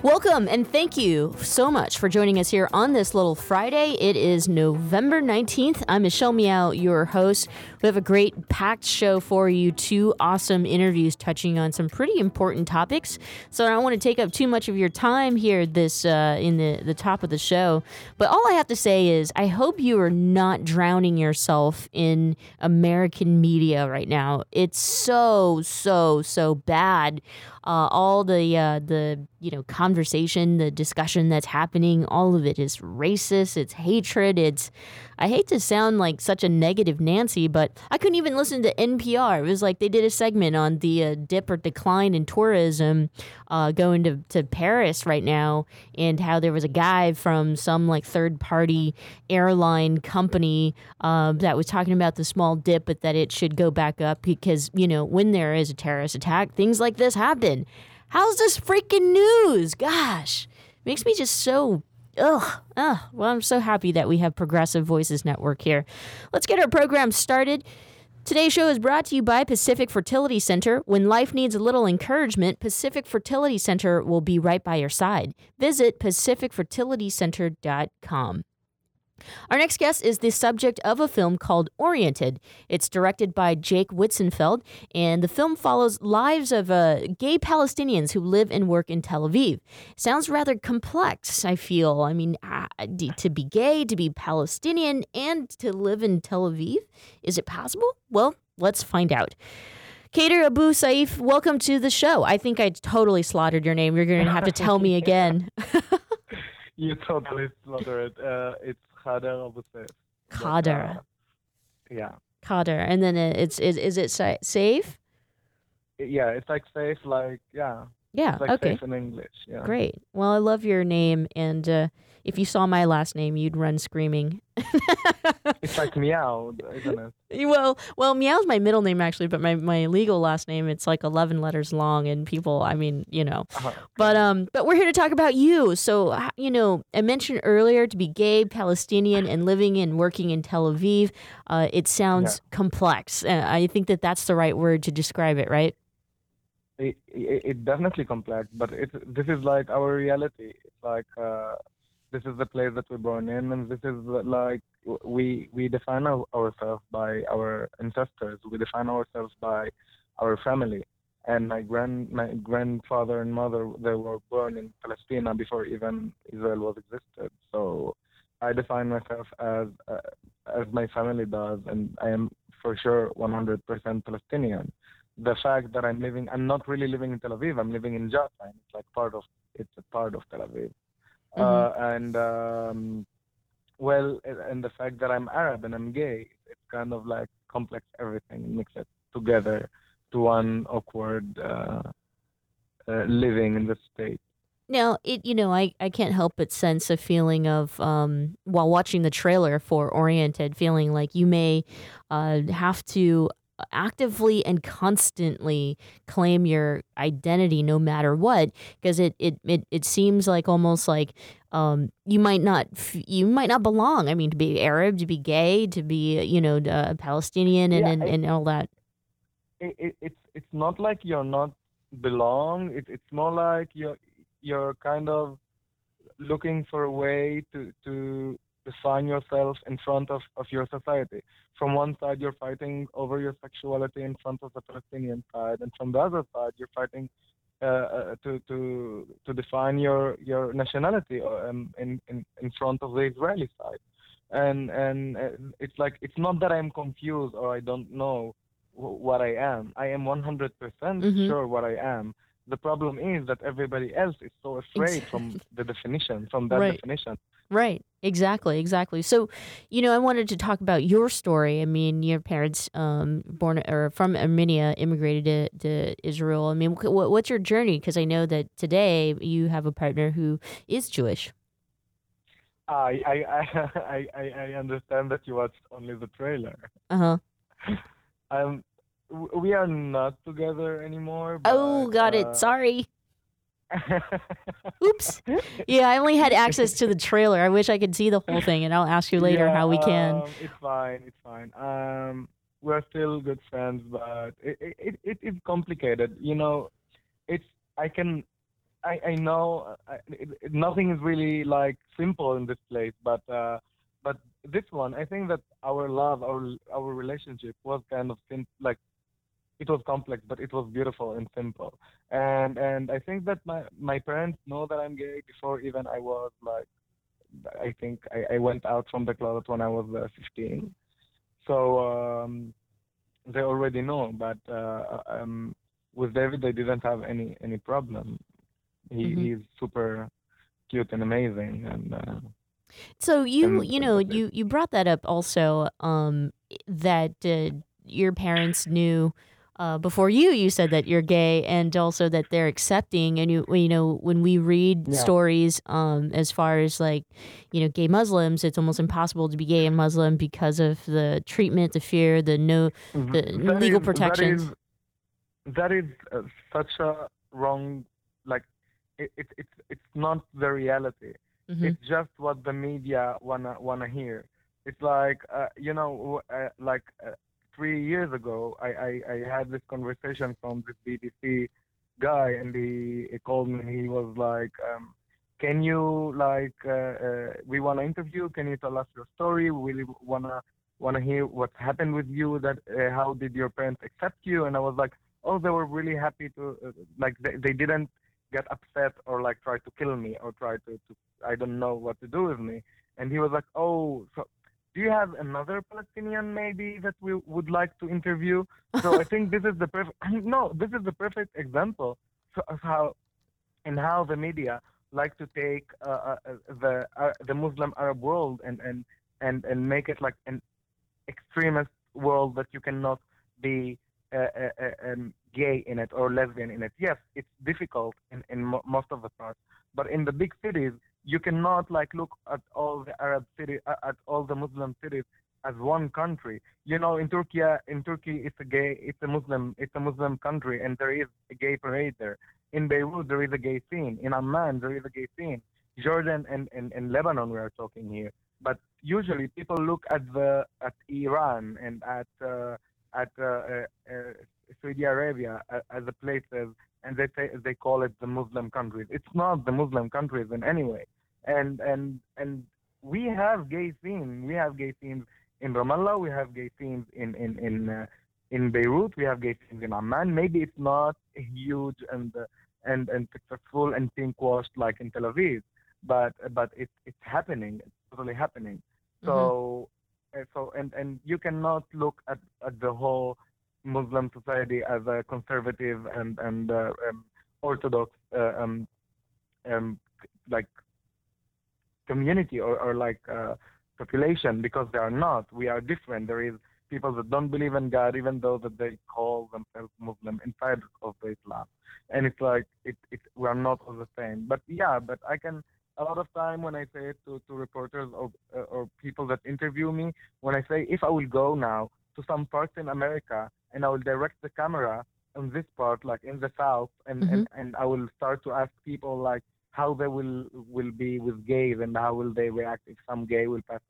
Welcome and thank you so much for joining us here on this little Friday. It is November 19th. I'm Michelle Meow, your host. We have a great packed show for you, two awesome interviews touching on some pretty important topics. So I don't want to take up too much of your time here this uh, in the, the top of the show. But all I have to say is I hope you are not drowning yourself in American media right now. It's so, so, so bad uh, all the uh, the you know conversation, the discussion that's happening, all of it is racist. It's hatred. It's I hate to sound like such a negative Nancy, but I couldn't even listen to NPR. It was like they did a segment on the uh, dip or decline in tourism uh, going to, to Paris right now and how there was a guy from some like third party airline company uh, that was talking about the small dip, but that it should go back up because, you know, when there is a terrorist attack, things like this happen. How's this freaking news? Gosh, makes me just so Ugh, ugh. Well, I'm so happy that we have Progressive Voices Network here. Let's get our program started. Today's show is brought to you by Pacific Fertility Center. When life needs a little encouragement, Pacific Fertility Center will be right by your side. Visit pacificfertilitycenter.com. Our next guest is the subject of a film called Oriented. It's directed by Jake Witzenfeld, and the film follows lives of uh, gay Palestinians who live and work in Tel Aviv. Sounds rather complex, I feel. I mean, uh, to be gay, to be Palestinian, and to live in Tel Aviv? Is it possible? Well, let's find out. Khader Abu Seif, welcome to the show. I think I totally slaughtered your name. You're going to have to tell me again. you totally slaughtered it. Uh, it's Khader. Khader. Uh, yeah. Khader, and then it's is is it sa- safe? Yeah, it's like safe, like yeah. Yeah. It's like okay. Safe in English. Yeah. Great. Well, I love your name, and uh, if you saw my last name, you'd run screaming. it's like meow, isn't it? Well, well, meow's my middle name actually, but my, my legal last name it's like eleven letters long, and people, I mean, you know. Uh-huh. But um, but we're here to talk about you. So you know, I mentioned earlier to be gay, Palestinian, and living and working in Tel Aviv. Uh, it sounds Yeah. complex. Uh, I think that that's the right word to describe it, right? It, it, it definitely complex, but it's this is like our reality. It's like uh, this is the place that we're born in, and this is like we we define our, ourselves by our ancestors. We define ourselves by our family. And my grand my grandfather and mother they were born in Palestine before even Israel was existed. So I define myself as uh, as my family does, and I am for sure 100% Palestinian. The fact that I'm living, I'm not really living in Tel Aviv. I'm living in Jaffa, and it's like part of, it's a part of Tel Aviv. Uh, and um, well, and the fact that I'm Arab and I'm gay, it's kind of like complex everything, and mix it together to one awkward uh, uh, living in the state. Now, it you know, I, I can't help but sense a feeling of um, while watching the trailer for Oriented, feeling like you may uh, have to actively and constantly claim your identity no matter what because it, it, it, it seems like almost like um, you might not you might not belong i mean to be arab to be gay to be you know uh, palestinian and, Yeah, and, and all that it, it, it's it's not like you're not belong. It, it's more like you're you're kind of looking for a way to to define yourself in front of, of your society. From one side, you're fighting over your sexuality in front of the Palestinian side, and from the other side, you're fighting uh, uh, to to to define your your nationality um, in, in in front of the Israeli side. and and uh, it's like it's not that I'm confused or I don't know what I am. I am 100% Mhm. sure what I am. The problem is that everybody else is so afraid from the definition, from that Right. definition. Right. Exactly. Exactly. So, you know, I wanted to talk about your story. I mean, your parents, um, born or from Armenia, immigrated to, to Israel. I mean, wh- wh- what's your journey? Because I know that today you have a partner who is Jewish. I I I I, I understand that you watched only the trailer. Uh huh. Um, we are not together anymore. Oh, but, got it. uh, Sorry. Oops. Yeah, I only had access to the trailer. I wish I could see the whole thing, and I'll ask you later Yeah, how we can. Um, it's fine. It's fine. Um, we're still good friends, but it it, it, it is complicated. You know, it's I can. I, I know uh, it, it, nothing is really like simple in this place, but uh, but this one, I think that our love, our our relationship was kind of sim- like it was complex, but it was beautiful and simple. And and I think that my my parents know that I'm gay before even I was like I think I, I went out from the closet when I was uh, 15. So um, they already know. But uh, um, with David, they didn't have any any problem. He Mhm. he's super cute and amazing, and uh, So you And- you know you you brought that up also um that uh, your parents knew uh, before you you said that you're gay and also that they're accepting and you you know when we read Yeah. stories um as far as like you know gay Muslims it's almost impossible to be gay and Muslim because of the treatment the fear the no the That legal is- protections That is, that is uh, such a wrong. Like it, it, it's it's not the reality. Mhm. It's just what the media wanna wanna hear. It's like uh, you know, uh, like uh, three years ago, I, I I had this conversation from this BBC guy, and he, he called me. He was like, um, "Can you like uh, uh, we wanna interview? Can you tell us your story? We really wanna wanna hear what happened with you. That uh, how did your parents accept you?" And I was like, "Oh, they were really happy to uh, like they, they didn't." get upset or like try to kill me or try to, to I don't know what to do with me. And he was like, Oh, so do you have another Palestinian maybe that we would like to interview? So I think this is the perfect no, this is the perfect example of how and how the media like to take uh, uh, uh, the uh, the Muslim Arab world and, and and and make it like an extremist world that you cannot be uh, uh, um, gay in it or lesbian in it. Yes, it's difficult in, in mo- most of the parts, but in the big cities, you cannot like look at all the Arab city, uh, at all the Muslim cities as one country. You know, in Turkey, in Turkey, it's a gay, it's a Muslim, it's a Muslim country, and there is a gay parade there. In Beirut, there is a gay scene. In Amman, there is a gay scene. Jordan and, and, and Lebanon, we are talking here. But usually, people look at the at Iran and at uh, at uh, uh, uh, Saudi Arabia as the places, and they say they call it the Muslim countries. It's not the Muslim countries in any way. And and and we have gay scenes. We have gay scenes in Ramallah. We have gay scenes in in in uh, in Beirut. We have gay scenes in Amman. Maybe it's not huge and uh, and and successful and pink washed like in Tel Aviv, but but it's it's happening. It's totally happening. So uh, so and and you cannot look at at the whole Muslim society as a conservative and and uh, um, orthodox uh, um, um, like community or, or like uh, population because they are not. We are different. There is people that don't believe in God, even though that they call themselves Muslim inside of the Islam, and it's like it, it we are not all the same. But yeah, but I can a lot of time when I say it to, to reporters or uh, or people that interview me, when I say if I will go now to some parts in America and I will direct the camera on this part, like in the south, and, Mhm. and, and I will start to ask people like how they will will be with gays and how will they react if some gay will pass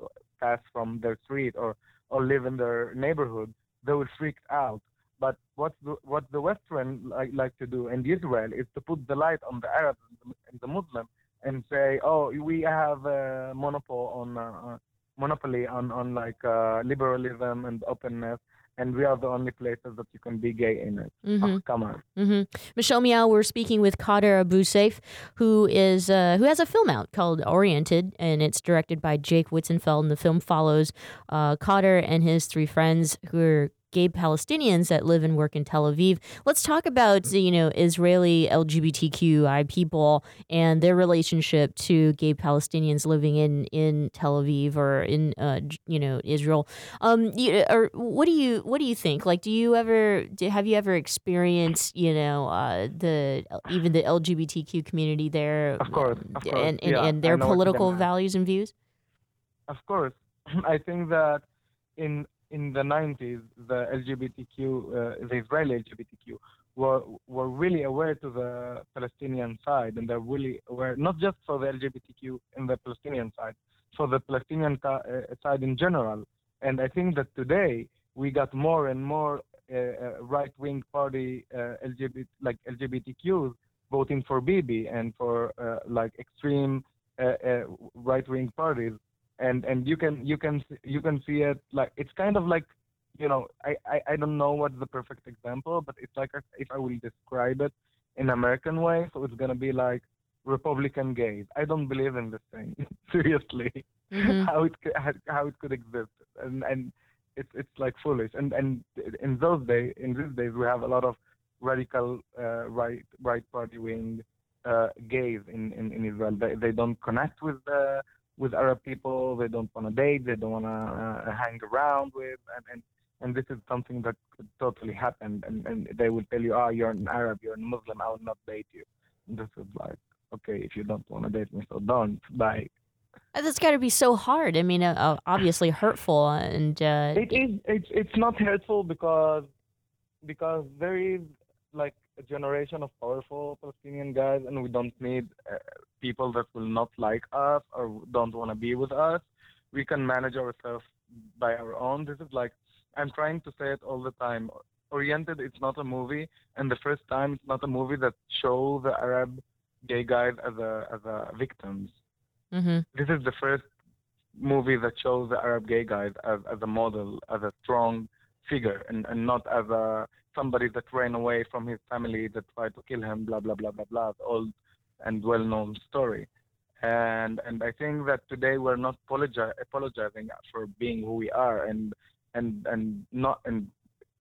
pass from their street or or live in their neighborhood, they will freak out. But what the, what the Western like, like to do in Israel is to put the light on the Arabs and the, and the Muslim and say, oh, we have a monopoly on uh, uh, monopoly on on like uh, liberalism and openness, and we are the only places that you can be gay in it. Mhm. Oh, come on. hmm Michelle Meow, we're speaking with Khader Abu Seif, who is uh, who has a film out called Oriented, and it's directed by Jake Witzenfeld. And the film follows uh, Khader and his three friends who are gay Palestinians that live and work in Tel Aviv. Let's talk about you know Israeli LGBTQI people and their relationship to gay Palestinians living in in Tel Aviv or in uh, you know Israel. Um, you, or what do you what do you think? Like, do you ever do, have you ever experienced you know uh, the even the LGBTQ community there? Of course, of course. and and, Yeah, and their know what you're political values and views. Of course, I think that in in the 90s, the LGBTQ, uh, the Israeli LGBTQ, were were really aware to the Palestinian side, and they're really aware not just for the LGBTQ in the Palestinian side, for the Palestinian uh, side in general. And I think that today we got more and more uh, uh, right-wing party uh, LGBT like LGBTQs voting for Bibi and for uh, like extreme right-wing parties and and you can you can you can see it like it's kind of like you know I, I I don't know what's the perfect example, but it's like if I will describe it in American way, so it's gonna be like Republican gays. I don't believe in this thing seriously. Mhm. how it c- how, how it could exist, and and it's it's like foolish. And and in those days, in these days, we have a lot of radical uh, right right party wing uh, gays in, in, in Israel. They they don't connect with the with Arab people. They don't want to date. They don't want to uh, hang around with. And, and and this is something that could totally happen. And and they will tell you, oh, you're an Arab, you're a Muslim. I will not date you. And this is like, okay, if you don't want to date me, so don't. Bye. Uh, That's got to be so hard. I mean, uh, uh, obviously hurtful, and uh, It is. It's it's not hurtful because because there is like a generation of powerful Palestinian guys, and we don't need uh, people that will not like us or don't want to be with us. We can manage ourselves by our own. This is like I'm trying to say it all the time. Oriented, it's not a movie, and the first time it's not a movie that show the Arab gay guys as a as a victims mhm. this is the first movie that shows the Arab gay guys as, as a model, as a strong figure, and, and not as a somebody that ran away from his family that tried to kill him, blah blah blah blah blah, old and well-known story. And and I think that today we're not apologi- apologizing for being who we are, and and and not and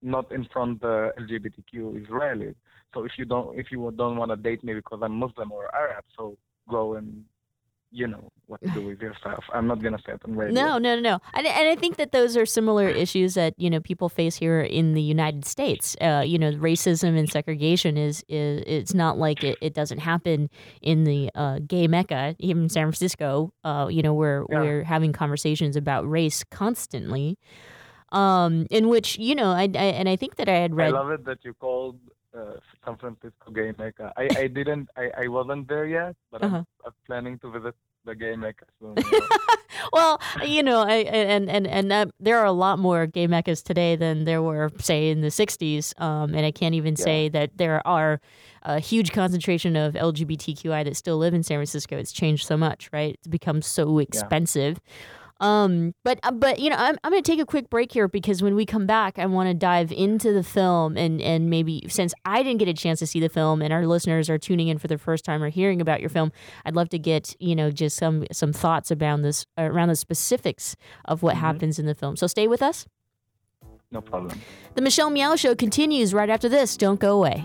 not in front of the LGBTQ Israelis. So if you don't if you don't want to date me because I'm Muslim or Arab, so go and you know what to do with yourself. I'm not gonna say it on radio. No, no, no, no. And, and I think that those are similar issues that you know people face here in the United States. Uh, you know, racism and segregation is is it's not like it, it doesn't happen in the uh, gay mecca, even in San Francisco. Uh, you know, where Yeah. we're having conversations about race constantly. Um, in which you know, I, I and I think that I had read. I love it that you called uh, San Francisco gay mecca. I, I didn't I, I wasn't there yet, but Uh-huh. I'm, I'm planning to visit the gay mecca you know. well, you know, I, and and and uh, there are a lot more gay meccas today than there were, say, in the '60s. Um, and I can't even say that there are a huge concentration of LGBTQI that still live in San Francisco. It's changed so much, right? It's become so expensive. Um, but uh, but you know, I'm I'm gonna take a quick break here because when we come back, I want to dive into the film and and maybe since I didn't get a chance to see the film and our listeners are tuning in for the first time or hearing about your film, I'd love to get you know just some some thoughts around this around the specifics of what happens in the film. So stay with us. no problem. The Michelle Meow Show continues right after this. Don't go away.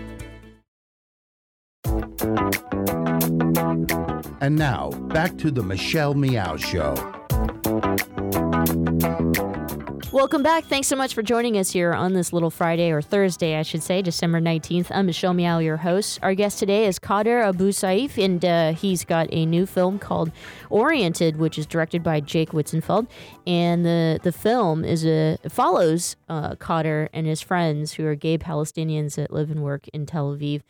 And now, back to the Michelle Meow Show. Welcome back. Thanks so much for joining us here on this little Friday or Thursday, I should say, December 19th. I'm Michelle Meow, your host. Our guest today is Khader Abu Seif, and uh, he's got a new film called Oriented, which is directed by Jake Witzenfeld. And the, the film is a follows uh, Khader and his friends who are gay Palestinians that live and work in Tel Aviv.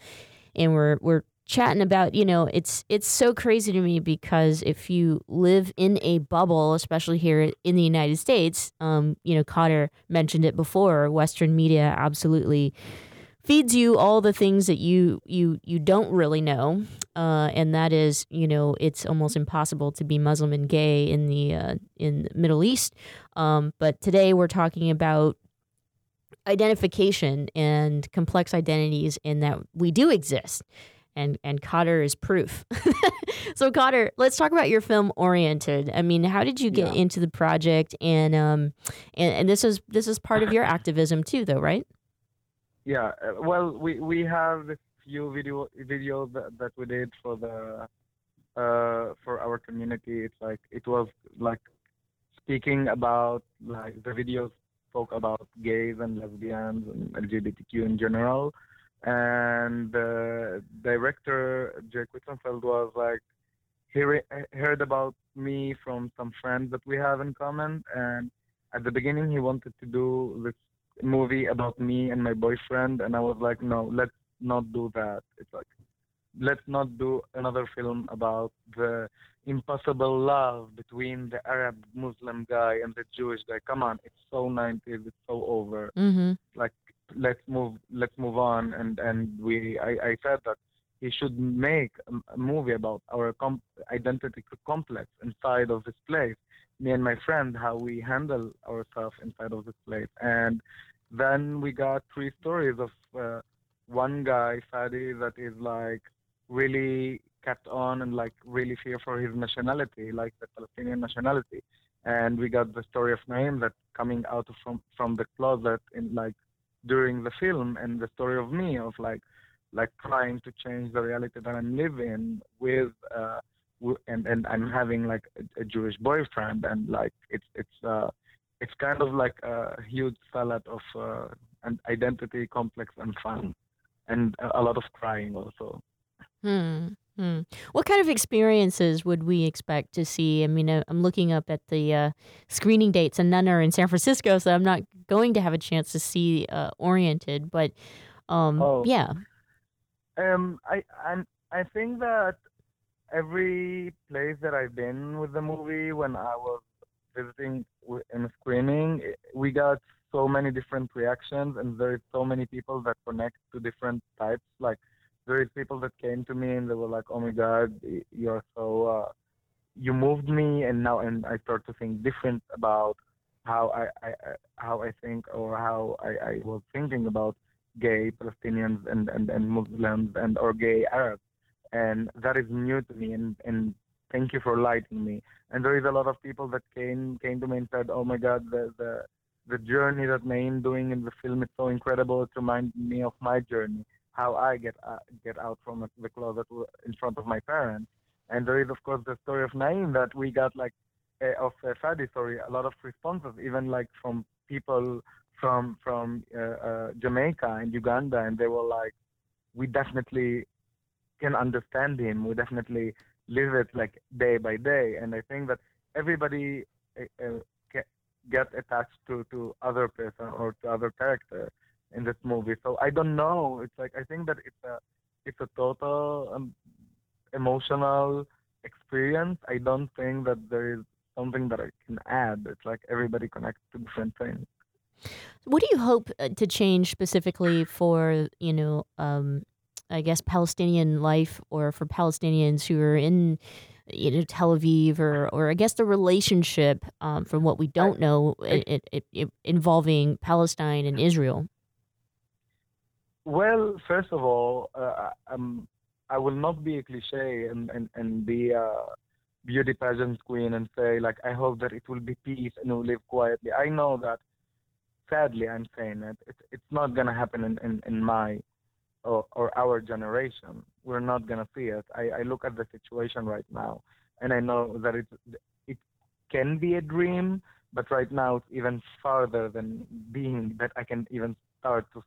And we're, we're chatting about you know it's it's so crazy to me because if you live in a bubble especially here in the united states um you know Cotter mentioned it before western media absolutely feeds you all the things that you you you don't really know uh, and that is you know it's almost impossible to be muslim and gay in the uh, in the middle east. Um, but today we're talking about identification and complex identities and that we do exist and and Khader is proof. so Cotter, let's talk about your film Oriented. I mean, how did you get yeah. into the project? And um, and, and this is this is part of your activism too, though, right? Yeah. Uh, well, we we have this few video videos that, that we did for the uh for our community. It's like it was like speaking about like the videos spoke about gays and lesbians and LGBTQ in general and the director Jake Witzenfeld was like he re- heard about me from some friends that we have in common and at the beginning he wanted to do this movie about me and my boyfriend and I was like no let's not do that it's like let's not do another film about the impossible love between the Arab Muslim guy and the Jewish guy. Come on, it's so 90s, it's so over. Mm-hmm. Like let's move let's move on. And and we I, I said that he should make a, movie about our identity complex inside of this place. Me and my friend how we handle ourselves inside of this place. And then we got three stories of uh, one guy Fadi that is like really kept on and like really fear for his nationality. Like the Palestinian nationality. And we got the story of Naim that coming out from from the closet in like during the film and the story of me of like like trying to change the reality that I'm living with uh and and I'm having like a, a Jewish boyfriend and like it's it's uh it's kind of like a huge salad of uh an identity complex and fun and a lot of crying also. Hmm. Hmm. What kind of experiences would we expect to see? I mean, uh, I'm looking up at the uh, screening dates, and none are in San Francisco, so I'm not going to have a chance to see uh, Oriented. But um, oh. yeah. Um, I i I think that every place that I've been with the movie, when I was visiting and screening, we got so many different reactions, and there is so many people that connect to different types, like there is people that came to me and they were like, "Oh my God, you're so uh, you moved me," and now and I start to think different about how I, I how I think or how I, I was thinking about gay Palestinians and, and, and Muslims and or gay Arabs, and that is new to me. And and thank you for lighting me. And there is a lot of people that came came to me and said, "Oh my God, the the the journey that Naim doing in the film is so incredible. It reminded me of my journey." how I get uh, get out from the closet in front of my parents. And there is, of course, the story of Naim that we got like uh, of uh, Fadi story, a lot of responses, even like from people from from uh, Jamaica and Uganda, and they were like, we definitely can understand him. We definitely live it like day by day. And I think that everybody uh attached to to other person or to other character in this movie. So I don't know. It's like I think that it's a it's a total um, emotional experience. I don't think that there is something that I can add. It's like everybody connects to different things. What do you hope uh, to change specifically for you know, um, I guess Palestinian life or for Palestinians who are in you know Tel Aviv or or I guess the relationship um, from what we don't know it, it, it, involving Palestine and Israel. Well, first of all, uh, um, I will not be a cliche and, and, and be a beauty pageant queen and say, like, I hope that it will be peace and we'll live quietly. I know that, sadly, I'm saying it, it it's not going to happen in, in, in my or, or our generation. We're not going to see it. I, I look at the situation right now and I know that it, it can be a dream, but right now it's even farther than being that I can even start to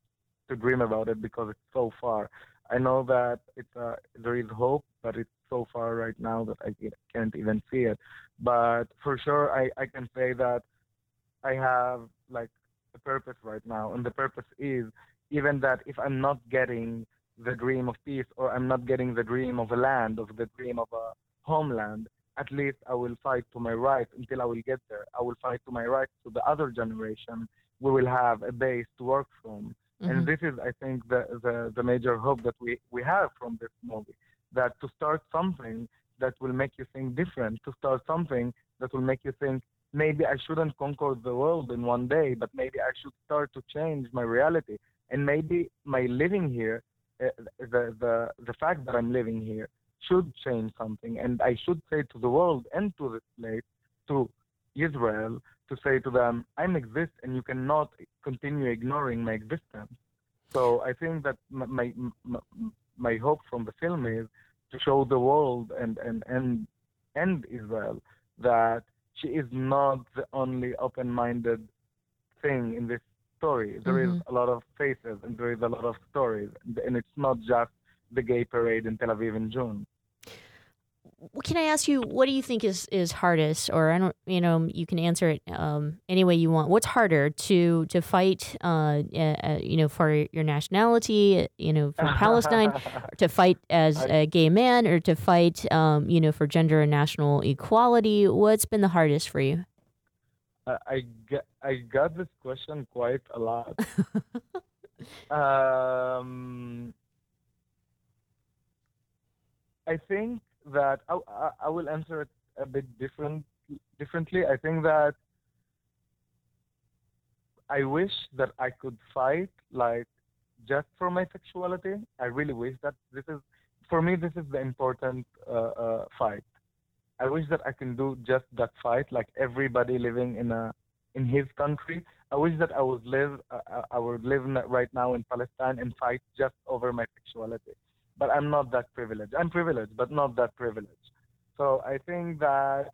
to dream about it because it's so far. I know that it's uh, there is hope, but it's so far right now that I can't even see it. But for sure, I, I can say that I have like a purpose right now, and the purpose is even that if I'm not getting the dream of peace or I'm not getting the dream of a land, of the dream of a homeland, at least I will fight to my right until I will get there. I will fight to my right to the other generation. We will have a base to work from. Mm-hmm. And this is, I think, the, the, the major hope that we, we have from this movie that to start something that will make you think different, to start something that will make you think maybe I shouldn't conquer the world in one day, but maybe I should start to change my reality. And maybe my living here, uh, the, the, the fact that I'm living here, should change something. And I should say to the world and to this place, to Israel, to say to them, I'm exist and you cannot continue ignoring my existence. So I think that my, my, my hope from the film is to show the world and, and, and, and Israel that she is not the only open-minded thing in this story. There mm-hmm. is a lot of faces and there is a lot of stories, and it's not just the gay parade in Tel Aviv in June can I ask you, what do you think is, is hardest, or I don't, you know, you can answer it um, any way you want. What's harder to to fight, uh, uh, you know, for your nationality, you know, for Palestine, to fight as a gay man, or to fight, um, you know, for gender and national equality? What's been the hardest for you? I get, I got this question quite a lot. um, I think that I, I will answer it a bit different differently. I think that I wish that I could fight like just for my sexuality. I really wish that this is for me. This is the important uh, uh, fight. I wish that I can do just that fight, like everybody living in a in his country. I wish that I would live uh, I would live right now in Palestine and fight just over my sexuality but I'm not that privileged. I'm privileged, but not that privileged. So I think that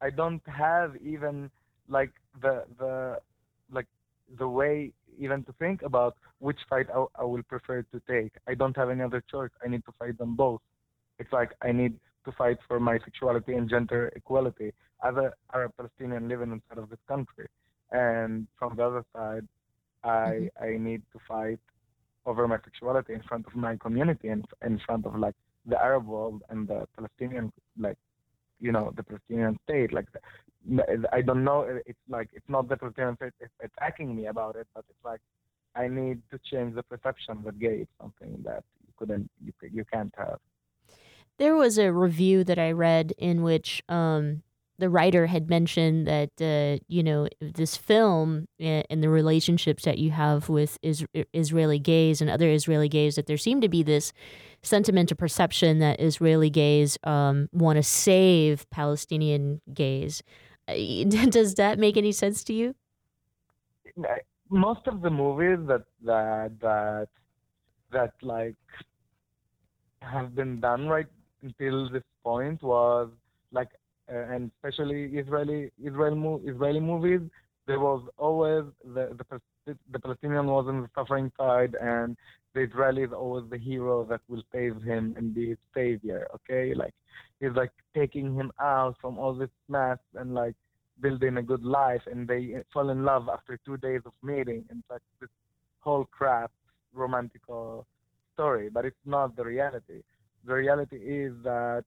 I don't have even like the the like the way even to think about which fight I, I will prefer to take. I don't have any other choice. I need to fight them both. It's like I need to fight for my sexuality and gender equality as a Arab Palestinian living inside of this country. And from the other side, I mm-hmm. I need to fight over my sexuality in front of my community and in front of like the Arab world and the Palestinian like you know the Palestinian state like I don't know it's like it's not the Palestinian state attacking me about it but it's like I need to change the perception that gay is something that you couldn't you, you can't have. There was a review that I read in which um, the writer had mentioned that uh, you know this film and the relationships that you have with is- Israeli gays and other Israeli gays that there seemed to be this sentiment or perception that Israeli gays um, want to save Palestinian gays. Does that make any sense to you? Most of the movies that that that that like have been done right until this point was like Uh, and especially Israeli Israel Israeli movies, there was always the, the the Palestinian was on the suffering side, and the Israeli is always the hero that will save him and be his savior. Okay, like he's like taking him out from all this mess and like building a good life and they fall in love after two days of meeting and like this whole crap romantical story but it's not the reality the reality is that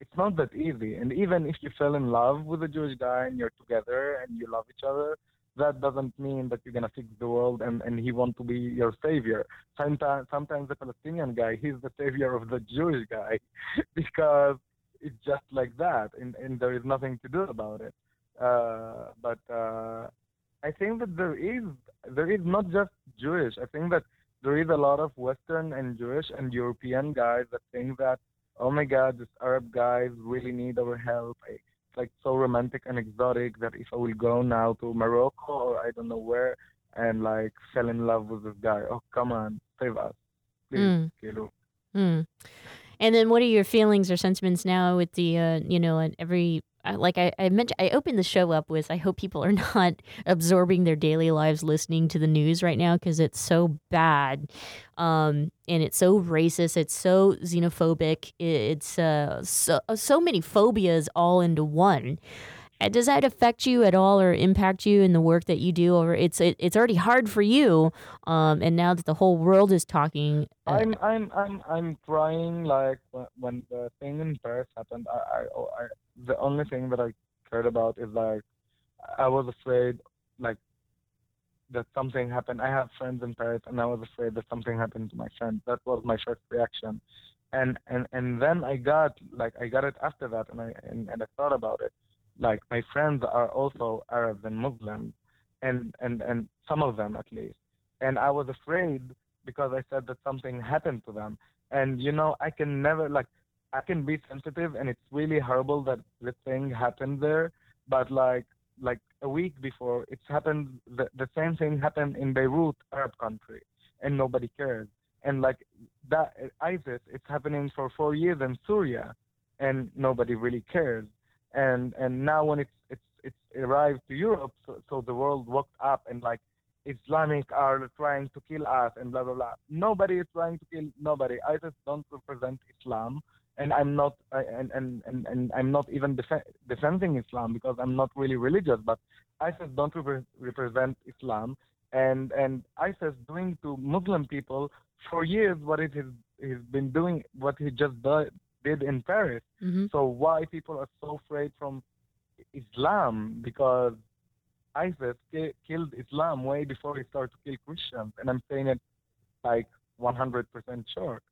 it's not that easy and even if you fell in love with a jewish guy and you're together and you love each other that doesn't mean that you're gonna fix the world and, and he want to be your savior. Sometimes sometimes the Palestinian guy, he's the savior of the Jewish guy because it's just like that and, and there is nothing to do about it. Uh, but uh, I think that there is there is not just Jewish. I think that there is a lot of Western and Jewish and European guys that think that oh my God, these Arab guys really need our help. I, it's like so romantic and exotic that if I will go now to Morocco or I don't know where and like fell in love with this guy, oh come on, save us, please, Mm. Hmm. And then, what are your feelings or sentiments now with the, uh, you know, and every like I, I mentioned, I opened the show up with I hope people are not absorbing their daily lives listening to the news right now because it's so bad, um, and it's so racist, it's so xenophobic, it's uh, so so many phobias all into one. Uh, Does that affect you at all or impact you in the work that you do? Or it's it, it's already hard for you, um, and now that the whole world is talking, uh, I'm I'm I'm I'm trying like wh- when the thing in Paris happened. I, I oh, I the only thing that I cared about is like I was afraid like that something happened. I have friends in Paris, and I was afraid that something happened to my friend. That was my first reaction, and and and then I got like I got it after that, and I and, and I thought about it. Like my friends are also Arabs and Muslims, and and and some of them at least, and I was afraid because I said that something happened to them. And you know, I can never like I can be sensitive and it's really horrible that this thing happened there. But like like a week before it's happened the, the same thing happened in Beirut, Arab country, and nobody cares. And like that ISIS, it's happening for four years in Syria and nobody really cares. And and now when it's it's it's arrived to Europe, so, so the world woke up and like Islamic are trying to kill us and blah blah blah. Nobody is trying to kill nobody. ISIS don't represent Islam, and I'm not I- and and and, and I'm not even def- defending Islam because I'm not really religious. But ISIS don't repre- represent Islam, and and ISIS doing to Muslim people for years what it is he's been doing what he just do, did in Paris. Mhm. So why people are so afraid from Islam because ISIS ki- killed Islam way before he started to kill Christians, and I'm saying it like 100% sure.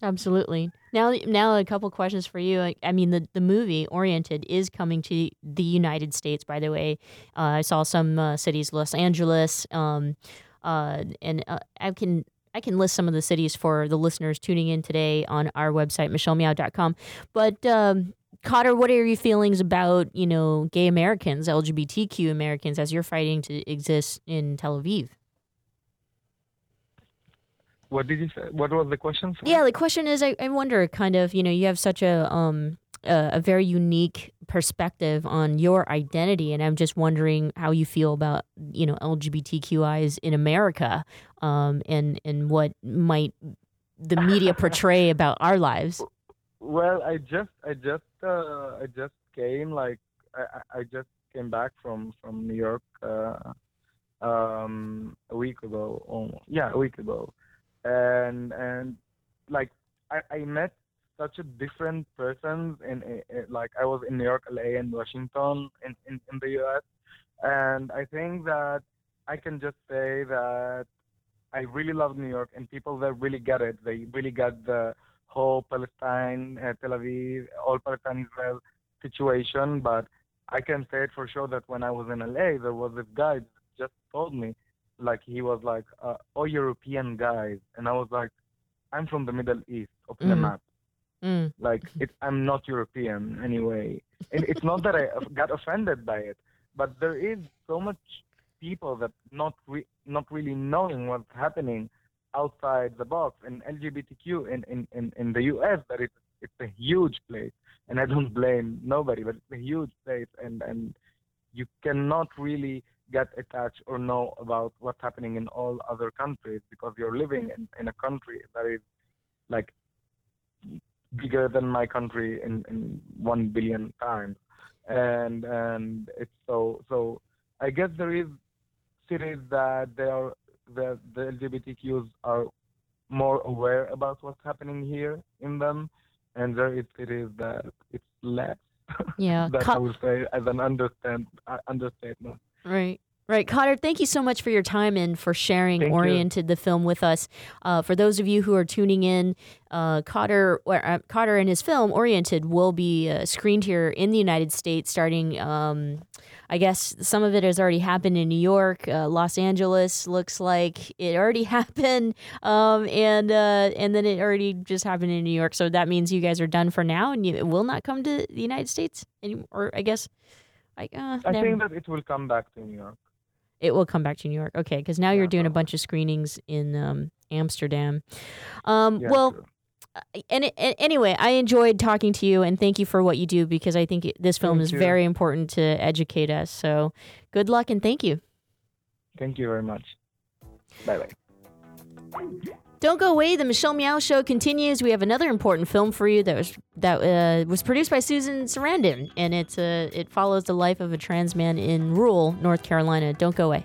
Absolutely. Now, now a couple questions for you. I, I mean, the, the movie Oriented is coming to the United States. By the way, uh, I saw some uh, cities, Los Angeles, um, uh, and uh, I can I can list some of the cities for the listeners tuning in today on our website, michellemeow.com. But um, Cotter, what are your feelings about you know gay Americans, LGBTQ Americans, as you're fighting to exist in Tel Aviv? What did you say? What was the question? sorry? Yeah, the question is, I, I wonder, kind of, you know, you have such a um a, a very unique perspective on your identity, and I'm just wondering how you feel about you know LGBTQIs in America, um, and and what might the media portray about our lives. Well, I just, I just, uh, I just came like, I, I just came back from from New York, uh, um, a week ago. Almost. Yeah, a week ago, and and like I, I met such a different person in, like I was in New York, LA, and Washington in, in in the U.S. And I think that I can just say that I really love New York, and people there really get it. They really get the whole Palestine, uh, Tel Aviv, all Palestine Israel situation. But I can say it for sure that when I was in LA, there was this guy that just told me, like he was like, uh, "Oh, European guys," and I was like, "I'm from the Middle East, open the Mm. map." Mm. Like it, I'm not European anyway. And it's not that I got offended by it, but there is so much people that not re- not really knowing what's happening outside the box and LGBTQ in, in, in, in the US that it's it's a huge place and I don't blame nobody but it's a huge place and, and you cannot really get attached or know about what's happening in all other countries because you're living in, in a country that is like bigger than my country in, in one billion times and and it's so so. I guess there is cities that they are that the LGBTQs are more aware about what's happening here in them, and there is cities that it's less. Yeah, that Co- I would say as an understand uh, understatement. Right. Right. Khader, thank you so much for your time and for sharing Thank you. Oriented, the film, with us. Uh, for those of you who are tuning in, uh, Khader, or, uh, Khader and his film, Oriented, will be uh, screened here in the United States starting, um, I guess some of it has already happened in New York. Uh, Los Angeles looks like it already happened. Um, and, uh, and then it already just happened in New York. So that means you guys are done for now and you it will not come to the United States anymore, I guess. I, uh, I think that it will come back to New York. It will come back to New York. Okay, because now you're doing a bunch of screenings in um, Amsterdam. Um, Yeah, well, uh, and, it, and anyway, I enjoyed talking to you, and thank you for what you do because I think it, this film Thank is you. very important to educate us. So, good luck and thank you. Thank you very much. Bye bye. Don't go away. The Michelle Meow Show continues. We have another important film for you that was that uh, was produced by Susan Sarandon, and it's uh, it follows the life of a trans man in rural North Carolina. Don't go away.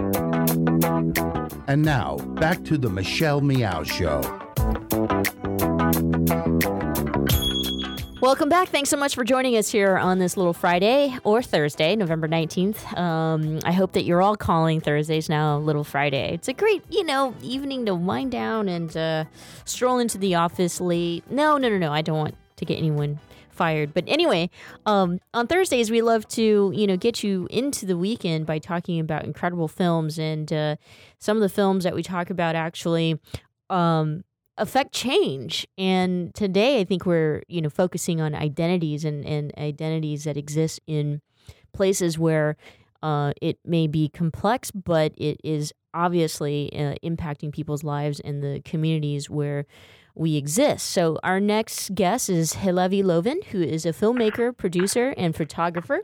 And now, back to the Michelle Meow Show. Welcome back. Thanks so much for joining us here on this little Friday or Thursday, November 19th. Um, I hope that you're all calling Thursdays now Little Friday. It's a great, you know, evening to wind down and uh, stroll into the office late. No, no, no, no. I don't want to get anyone fired. But anyway, um, on Thursdays, we love to, you know, get you into the weekend by talking about incredible films. And uh, some of the films that we talk about actually um, affect change. And today, I think we're, you know, focusing on identities and, and identities that exist in places where uh, it may be complex, but it is obviously uh, impacting people's lives and the communities where we exist. So our next guest is Hillevi Loven, who is a filmmaker, producer, and photographer.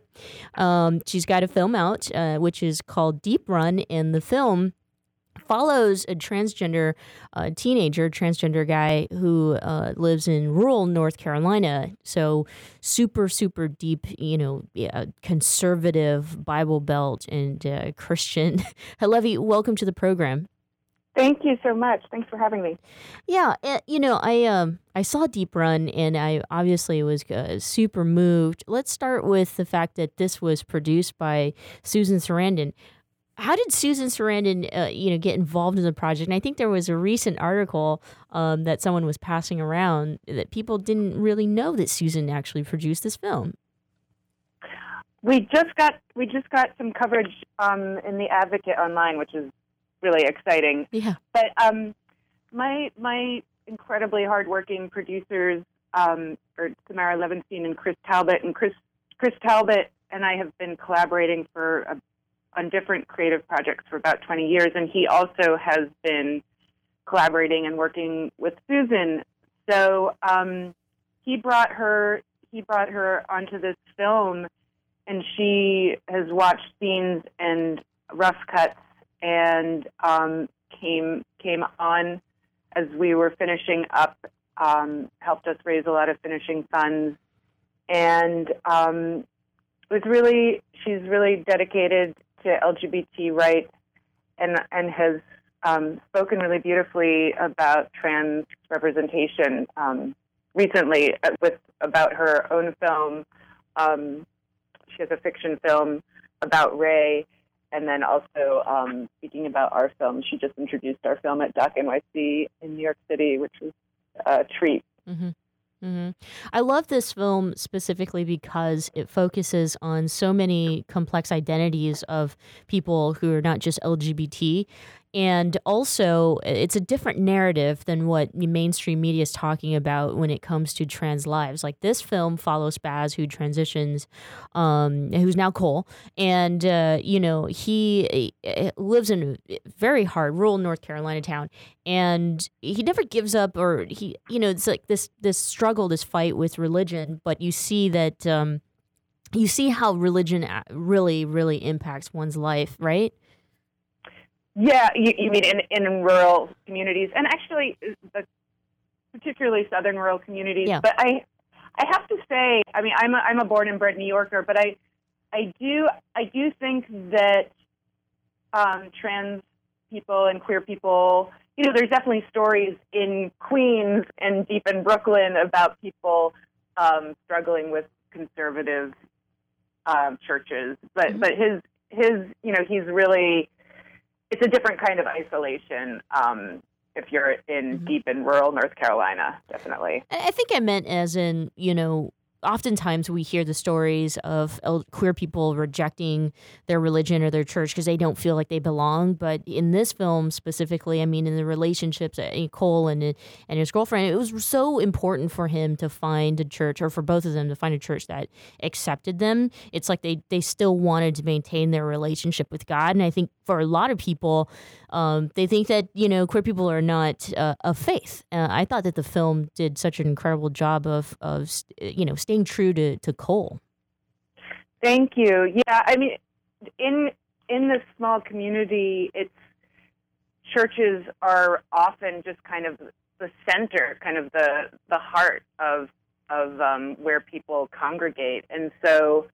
Um, she's got a film out, uh, which is called Deep Run, and the film follows a transgender uh, teenager, transgender guy who uh, lives in rural North Carolina. So super, super deep, you know, yeah, conservative Bible Belt and uh, Christian. Hillevi, welcome to the program. Thank you so much. Thanks for having me. Yeah, uh, you know, I um I saw Deep Run and I obviously was uh, super moved. Let's start with the fact that this was produced by Susan Sarandon. How did Susan Sarandon, uh, you know, get involved in the project? And I think there was a recent article um, that someone was passing around that people didn't really know that Susan actually produced this film. We just got we just got some coverage um, in the Advocate online, which is really exciting. Yeah. But um, my my incredibly hardworking producers, um, are Samara Levenstein and Chris Talbot, and Chris Chris Talbot and I have been collaborating for a, on different creative projects for about 20 years, and he also has been collaborating and working with Susan. So um, he brought her he brought her onto this film, and she has watched scenes and rough cuts and um, came came on as we were finishing up, um, helped us raise a lot of finishing funds, and um, was really she's really dedicated to LGBT rights and and has um, spoken really beautifully about trans representation um, recently with about her own film. Um, she has a fiction film about Ray, and then also um, speaking about our film, she just introduced our film at Doc NYC in New York City, which was a treat. Mm-hmm. Mm-hmm. I love this film specifically because it focuses on so many complex identities of people who are not just LGBT. And also, it's a different narrative than what mainstream media is talking about when it comes to trans lives. Like this film follows Baz, who transitions, um, who's now Cole, and uh, you know he lives in a very hard rural North Carolina town, and he never gives up, or he, you know, it's like this this struggle, this fight with religion. But you see that. Um, you see how religion uh, really, really impacts one's life, right? Yeah, you, you mean in, in rural communities, and actually, the, particularly southern rural communities. Yeah. But I, I have to say, I mean, I'm a, I'm a born and bred New Yorker, but I, I do I do think that um, trans people and queer people, you know, there's definitely stories in Queens and deep in Brooklyn about people um, struggling with conservative um, churches. But Mm-hmm. but his his you know he's really it's a different kind of isolation um, if you're in deep in rural North Carolina, definitely. I think I meant as in, you know, oftentimes we hear the stories of queer people rejecting their religion or their church because they don't feel like they belong. But in this film specifically, I mean, in the relationships, uh, Cole and and his girlfriend, it was so important for him to find a church, or for both of them to find a church that accepted them. It's like they they still wanted to maintain their relationship with God, and I think for a lot of people, um, they think that you know queer people are not uh, of faith. Uh, I thought that the film did such an incredible job of of you know staying true to to Cole. Thank you. Yeah, I mean, in in this small community, it's churches are often just kind of the center, kind of the the heart of of um, where people congregate, and so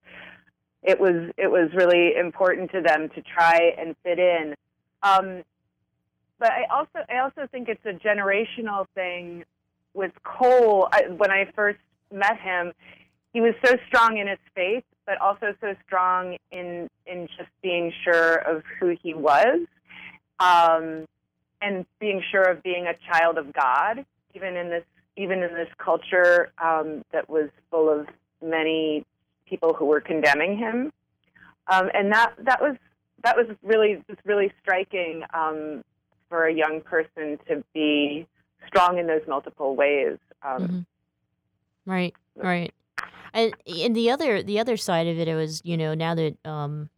it was it was really important to them to try and fit in. Um, but I also I also think it's a generational thing with Cole. I, when I first met him, he was so strong in his faith, but also so strong in in just being sure of who he was, um, and being sure of being a child of God, even in this even in this culture um, that was full of many people who were condemning him, um, and that that was that was really just really striking um, for a young person to be strong in those multiple ways. Um, Mhm. Right, right. And and the other the other side of it, it was you know now that um,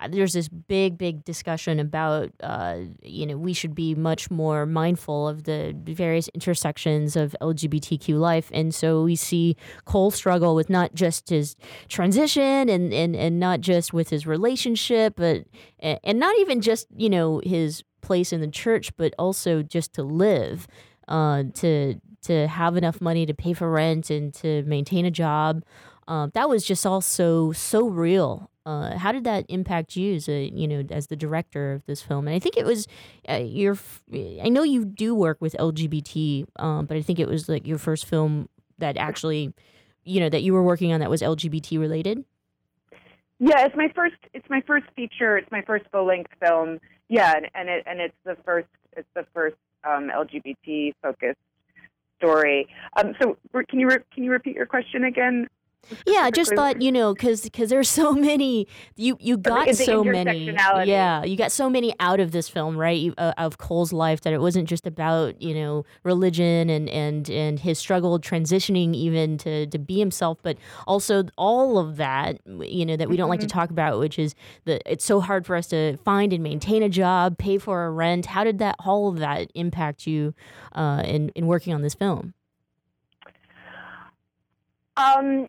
uh, there's this big big discussion about uh, you know we should be much more mindful of the various intersections of LGBTQ life, and so we see Cole struggle with not just his transition and and and not just with his relationship, but and and not even just you know his place in the church, but also just to live, uh, to to have enough money to pay for rent and to maintain a job. Uh, that was just all so so real. Uh, how did that impact you as a you know as the director of this film? And I think it was uh, your. I know you do work with LGBT, um, but I think it was like your first film that actually, you know, that you were working on that was LGBT related. Yeah, it's my first. It's my first feature. It's my first full length film. Yeah, and, and it and it's the first. It's the first um, LGBT focused story. Um, so can you re- can you repeat your question again? Yeah, I just thought you know because because there's so many you you got so many. yeah you got so many out of this film right you, uh, of Cole's life that it wasn't just about you know religion and and and his struggle transitioning even to to be himself but also all of that you know that we don't like to Mhm. talk about which is that it's so hard for us to find and maintain a job pay for a rent. How did that all of that impact you uh, in in working on this film? Um,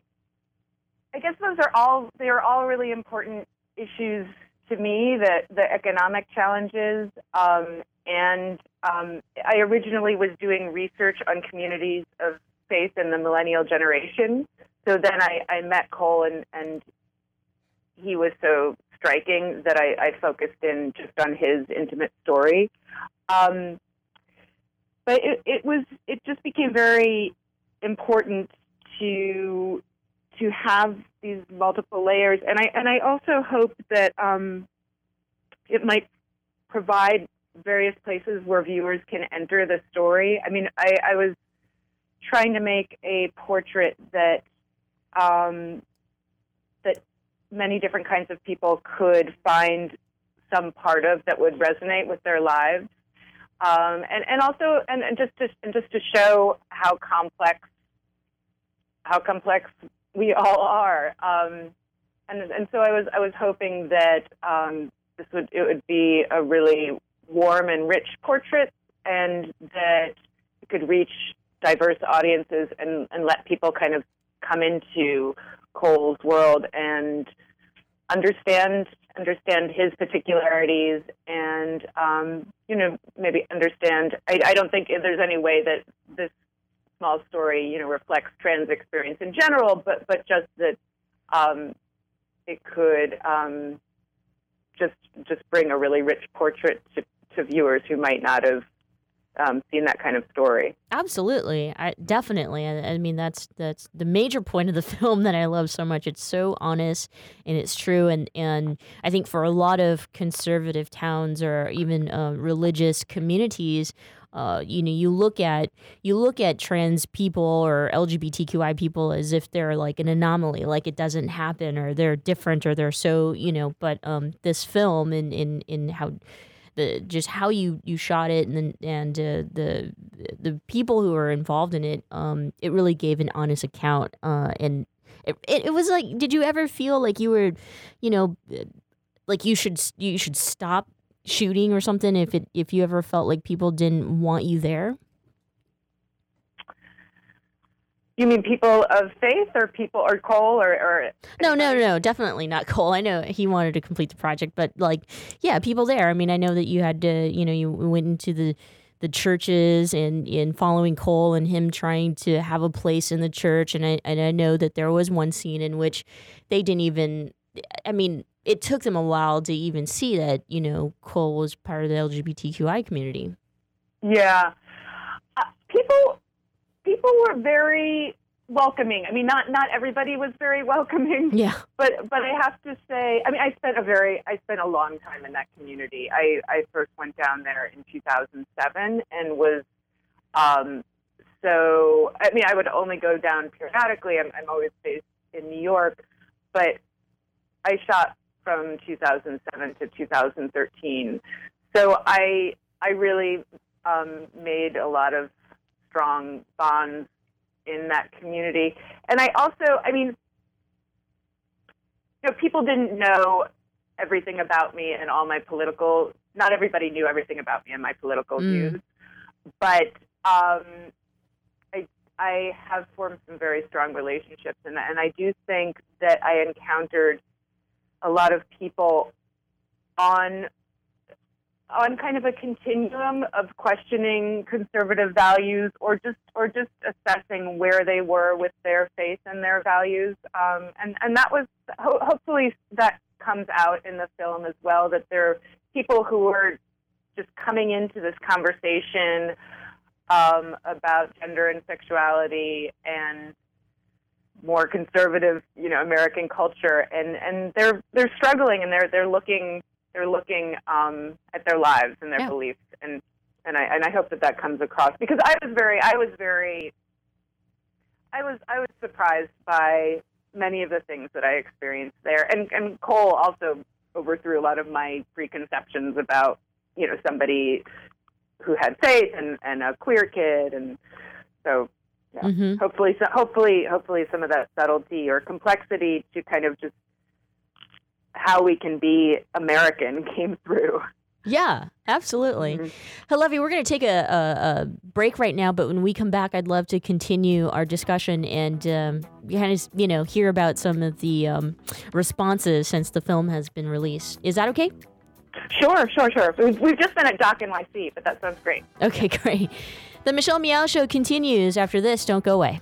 I guess those are all they are all really important issues to me. The the economic challenges, um, and um, I originally was doing research on communities of faith in the millennial generation. So then I, I met Cole, and and he was so striking that I, I focused in just on his intimate story. Um, but it, it was it just became very important to to have these multiple layers and I and I also hope that um, it might provide various places where viewers can enter the story. I mean, I, I was trying to make a portrait that um, that many different kinds of people could find some part of that would resonate with their lives, um, and and also and, and just to and just to show how complex how complex we all are. Um, and and so I was I was hoping that um, this would it would be a really warm and rich portrait, and that it could reach diverse audiences and and let people kind of come into Cole's world and understand understand his particularities and um, you know maybe understand. I, I don't think there's any way that this small story you know reflects trans experience in general, but but just that um, it could um, just just bring a really rich portrait to, to viewers who might not have um, seen that kind of story. Absolutely, I definitely. I, I mean, that's that's the major point of the film that I love so much. It's so honest and it's true, and and I think for a lot of conservative towns or even uh, religious communities. Uh, you know, you look at you look at trans people or LGBTQI people as if they're like an anomaly, like it doesn't happen, or they're different, or they're so you know. But um, this film in in in how the just how you you shot it and then and uh, the the people who are involved in it um it really gave an honest account uh and it, it, it was like did you ever feel like you were you know like you should you should stop shooting or something if it if you ever felt like people didn't want you there? You mean people of faith, or people, or Cole, or, or no no no definitely not cole. I know he wanted to complete the project but like yeah people there. I mean i know that you had to you know you went into the the churches and in following Cole and him trying to have a place in the church. And I and I know that there was one scene in which they didn't even I mean it took them a while to even see that you know Cole was part of the LGBTQI community. Yeah, uh, people people were very welcoming. I mean, not not everybody was very welcoming. Yeah. But but I have to say, I mean, I spent a very I spent a long time in that community. I I first went down there in 2007 and was um so I mean, I would only go down periodically. I'm I'm always based in New York, but I shot from 2007 to 2013. So I I really um, made a lot of strong bonds in that community, and I also I mean, you know, people didn't know everything about me and all my political. Not everybody knew everything about me and my political Mm. views, but um, I I have formed some very strong relationships, and and I do think that I encountered a lot of people on on kind of a continuum of questioning conservative values or just or just assessing where they were with their faith and their values. Um, and and that was ho- hopefully that comes out in the film as well that there are people who are just coming into this conversation um, about gender and sexuality and more conservative, you know, American culture, and and they're they're struggling and they're they're looking they're looking um, at their lives and their Yeah. beliefs, and and I and I hope that that comes across because I was very I was very I was I was surprised by many of the things that I experienced there, and and Cole also overthrew a lot of my preconceptions about you know somebody who had faith and and a queer kid, and so yeah. Mhm. hopefully so, hopefully hopefully some of that subtlety or complexity to kind of just how we can be American came through. Yeah, absolutely. Mm-hmm. Hillevi, we're going to take a, a, a break right now, but when we come back, I'd love to continue our discussion and um, kind of, you know, hear about some of the um, responses since the film has been released. Is that okay? Sure, sure, sure. We've, we've just been at Doc NYC, but that sounds great. Okay, great. The Michelle Meow Show continues after this. Don't go away.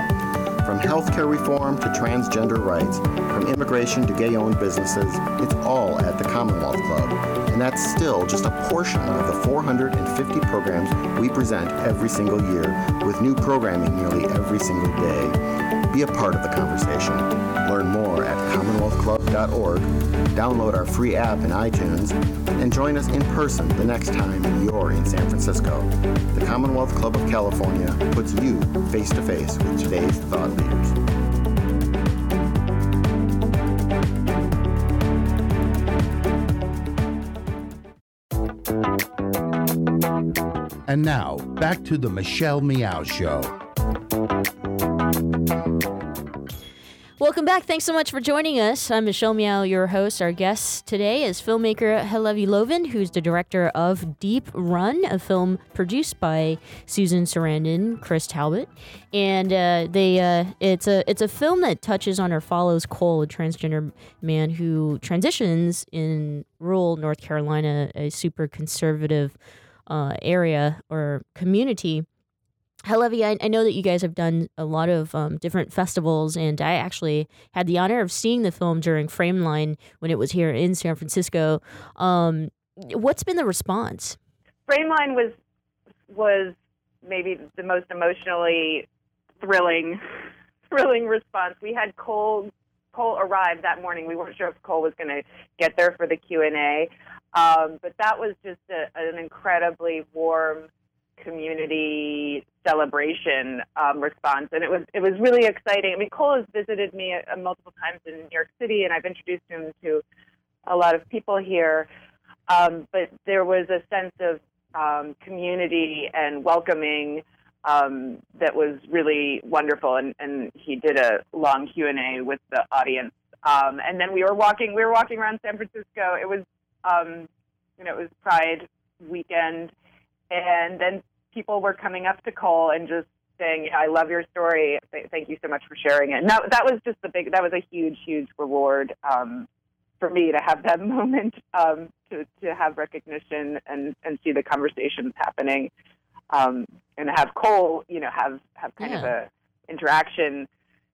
Healthcare reform to transgender rights, from immigration to gay owned businesses, it's all at the Commonwealth Club. And that's still just a portion of the 450 programs we present every single year, with new programming nearly every single day. Be a part of the conversation. Learn more at commonwealthclub.org, download our free app in iTunes, and join us in person the next time you're in San Francisco. The Commonwealth Club of California puts you face to face with today's thought leaders. And now, back to the Michelle Meow Show. Welcome back. Thanks so much for joining us. I'm Michelle Meow, your host. Our guest today is filmmaker Hillevi Loven, who's the director of Deep Run, a film produced by Susan Sarandon, Chris Talbot, and uh, they uh, it's a it's a film that touches on or follows Cole, a transgender man who transitions in rural North Carolina, a super conservative uh, area or community. Hillevi, I, I know that you guys have done a lot of um, different festivals, and I actually had the honor of seeing the film during Frameline when it was here in San Francisco. Um, what's been the response? Frameline was was maybe the most emotionally thrilling thrilling response. We had Cole Cole arrive that morning. We weren't sure if Cole was going to get there for the Q and A, um, but that was just a, an incredibly warm community celebration um, response, and it was it was really exciting. I mean, Cole has visited me uh, multiple times in New York City, and I've introduced him to a lot of people here. Um, but there was a sense of um, community and welcoming um, that was really wonderful, and, and he did a long Q and A with the audience. Um, and then we were walking we were walking around San Francisco. It was um, you know it was Pride weekend, and then people were coming up to Cole and just saying, "I love your story. Thank you so much for sharing it." And that that was just the big. That was a huge, huge reward um, for me to have that moment um, to to have recognition and and see the conversations happening, um, and have Cole, you know, have have kind of a interaction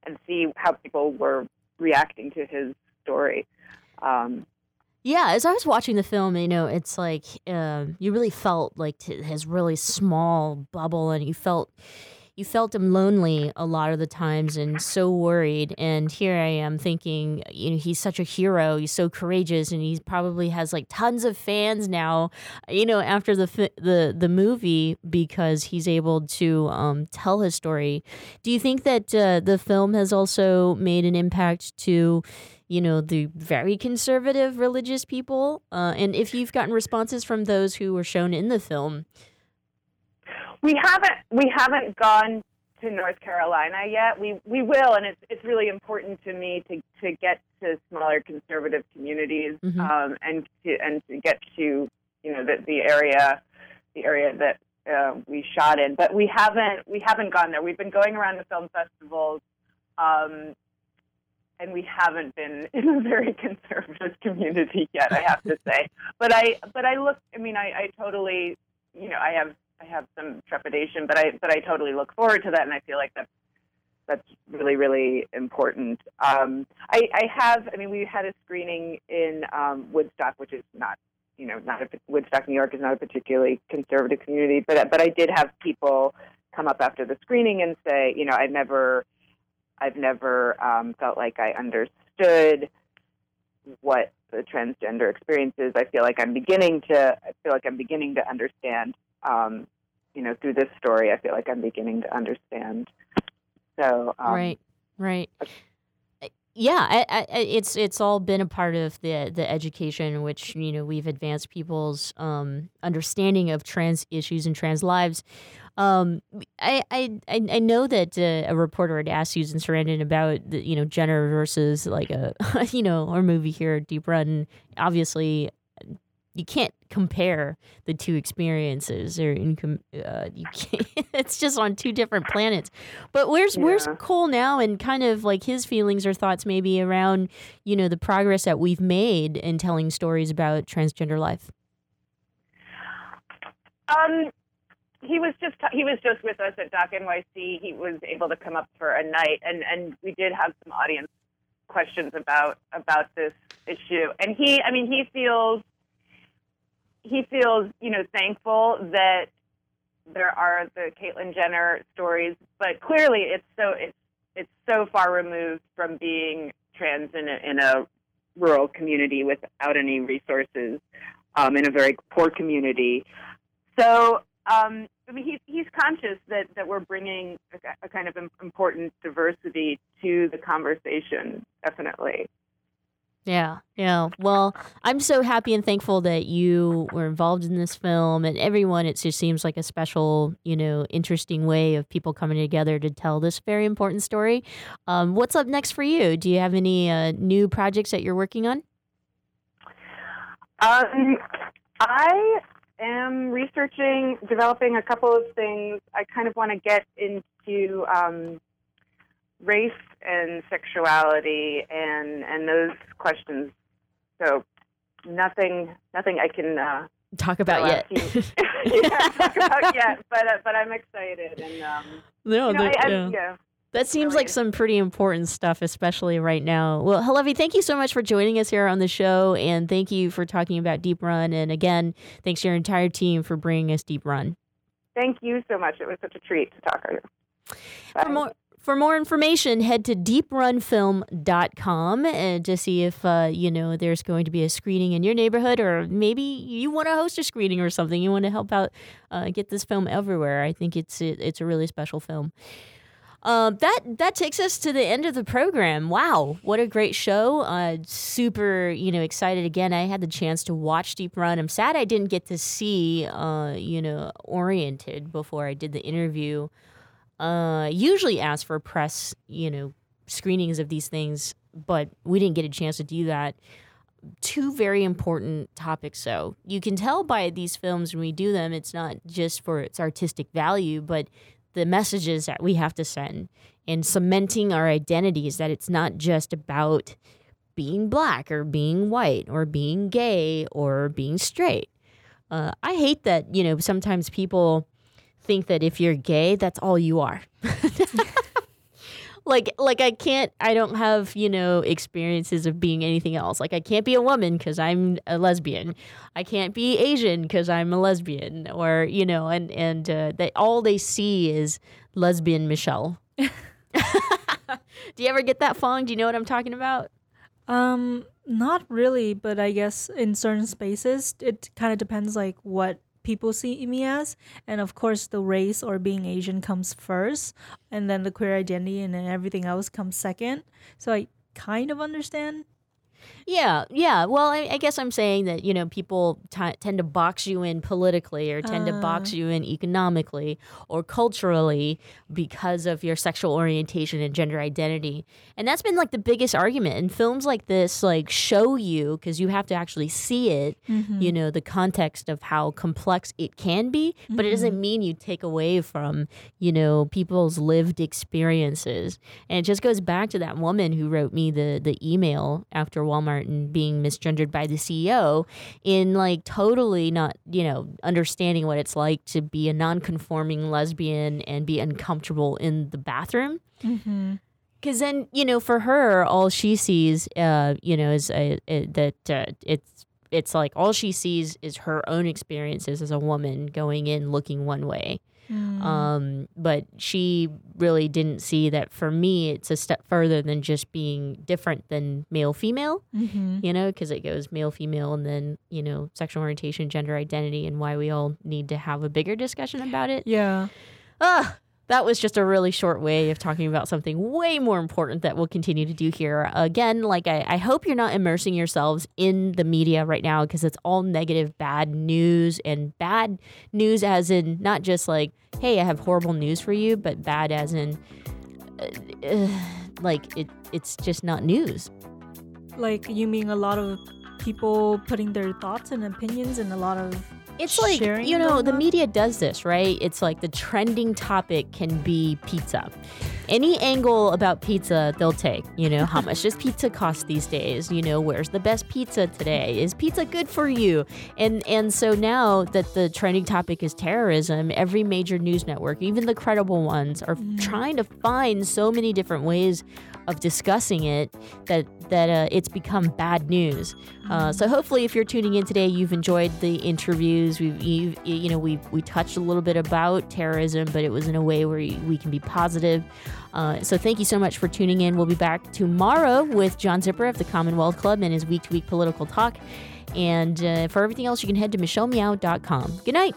and see how people were reacting to his story. Um, Yeah, as I was watching the film, you know, it's like um, you really felt like his really small bubble, and you felt you felt him lonely a lot of the times and so worried. And here I am thinking, you know, he's such a hero. He's so courageous, and he probably has like tons of fans now. You know, after the the the movie because he's able to um, tell his story. Do you think that uh, the film has also made an impact to? You know the very conservative religious people uh, and if you've gotten responses from those who were shown in the film we haven't we haven't gone to North Carolina yet. We we will, and it's it's really important to me to to get to smaller conservative communities Mhm. um, and to and to get to you know the the area the area that uh, we shot in. But we haven't we haven't gone there. We've been going around the film festivals. Um, and we haven't been in a very conservative community yet, I have to say. But I, but I look. I mean, I, I totally, you know, I have, I have some trepidation, but I, but I totally look forward to that, and I feel like that's, that's really, really important. Um, I, I have. I mean, we had a screening in um, Woodstock, which is not, you know, not a, Woodstock, New York is not a particularly conservative community, but but I did have people come up after the screening and say, you know, I've never. I've never um, felt like I understood what the transgender experience is. I feel like I'm beginning to. I feel like I'm beginning to understand. Um, you know, through this story, I feel like I'm beginning to understand. So um, right right yeah I, I, it's it's all been a part of the the education in which you know we've advanced people's um, understanding of trans issues and trans lives um, I, I I know that uh, a reporter had asked Susan Sarandon about the, you know Jenner versus like a you know our movie here Deep Run. Obviously, you can't compare the two experiences, or incom- uh, you can't, it's just on two different planets. But where's where's Cole now, and kind of like his feelings or thoughts maybe around you know the progress that we've made in telling stories about transgender life. Um, he was just he was just with us at Doc NYC. He was able to come up for a night, and and we did have some audience questions about about this issue. And he, I mean, he feels he feels you know thankful that there are the Caitlyn Jenner stories, but clearly it's so it's it's so far removed from being trans in a, in a rural community without any resources, um, in a very poor community. So, um, I mean, he's he's conscious that that we're bringing a, a kind of important diversity to the conversation. Definitely. Yeah, yeah. Well, I'm so happy and thankful that you were involved in this film, and everyone. It just seems like a special, you know, interesting way of people coming together to tell this very important story. Um, what's up next for you? Do you have any uh, new projects that you're working on? Um, I am researching, developing a couple of things. I kind of want to get into um, race and sexuality and and those questions. So nothing, nothing I can uh, Talk about yet? out to you. yeah, talk about yet. But uh, but I'm excited and um, No, you know, that- I, I, yeah. yeah. That seems like some pretty important stuff, especially right now. Well, Hillevi, thank you so much for joining us here on the show, and thank you for talking about Deep Run. And again, thanks to your entire team for bringing us Deep Run. Thank you so much. It was such a treat to talk to you. For more for more information, head to deeprunfilm.com and to see if uh, you know there's going to be a screening in your neighborhood, or maybe you want to host a screening or something. You want to help out, uh, get this film everywhere. I think it's it, it's a really special film. Um, that that takes us to the end of the program. Wow, what a great show! Uh, super, you know, excited again. I had the chance to watch Deep Run. I'm sad I didn't get to see, uh, you know, Oriented before I did the interview. Uh, usually ask for press, you know, screenings of these things, but we didn't get a chance to do that. Two very important topics, though. You can tell by these films when we do them, it's not just for its artistic value, but the messages that we have to send and cementing our identities that it's not just about being black or being white or being gay or being straight. Uh, I hate that, you know, sometimes people think that if you're gay, that's all you are. like like I can't I don't have, you know, experiences of being anything else. Like I can't be a woman cuz I'm a lesbian. I can't be Asian cuz I'm a lesbian or, you know, and and uh, they all they see is lesbian Michelle. Do you ever get that Fong? Do you know what I'm talking about? Um, not really, but I guess in certain spaces, it kind of depends like what people see me as, and of course the race or being Asian comes first, and then the queer identity and then everything else comes second. So I kind of understand Yeah, yeah. Well, I, I guess I'm saying that you know people t- tend to box you in politically, or tend to box Uh. you in economically or culturally because of your sexual orientation and gender identity, and that's been like the biggest argument. And films like this like show you because you have to actually see it. Mhm. You know the context of how complex it can be, but it doesn't Mhm. mean you take away from you know people's lived experiences. And it just goes back to that woman who wrote me the the email after Walmart and being misgendered by the CEO in like totally not, you know, understanding what it's like to be a non-conforming lesbian and be uncomfortable in the bathroom. Mm-hmm. Because then, you know, for her, all she sees, uh, you know, is uh, uh, that uh, it's it's like all she sees is her own experiences as a woman going in looking one way. Mm. Um, but she really didn't see that for me, it's a step further than just being different than male female, Mhm. you know, because it goes male female and then, you know, sexual orientation, gender identity, and why we all need to have a bigger discussion about it. Yeah. Ah, that was just a really short way of talking about something way more important that we'll continue to do here. Again, like I, I hope you're not immersing yourselves in the media right now because it's all negative, bad news and bad news as in not just like, hey, I have horrible news for you, but bad as in uh, uh, like it it's just not news. Like you mean a lot of people putting their thoughts and opinions and a lot of It's like you know the media does this right. It's like the trending topic can be pizza. Any angle about pizza they'll take. You know how much does pizza cost these days? You know where's the best pizza today? Is pizza good for you? And and so now that the trending topic is terrorism, every major news network, even the credible ones, are trying to find so many different ways of discussing it that that uh, it's become bad news. Uh, so hopefully, if you're tuning in today, you've enjoyed the interviews. We've you, you know we we touched a little bit about terrorism, but it was in a way where we can be positive. Uh, so thank you so much for tuning in. We'll be back tomorrow with John Zipper of the Commonwealth Club and his week to week political talk. And uh, for everything else, you can head to michellemeow.com. Good night.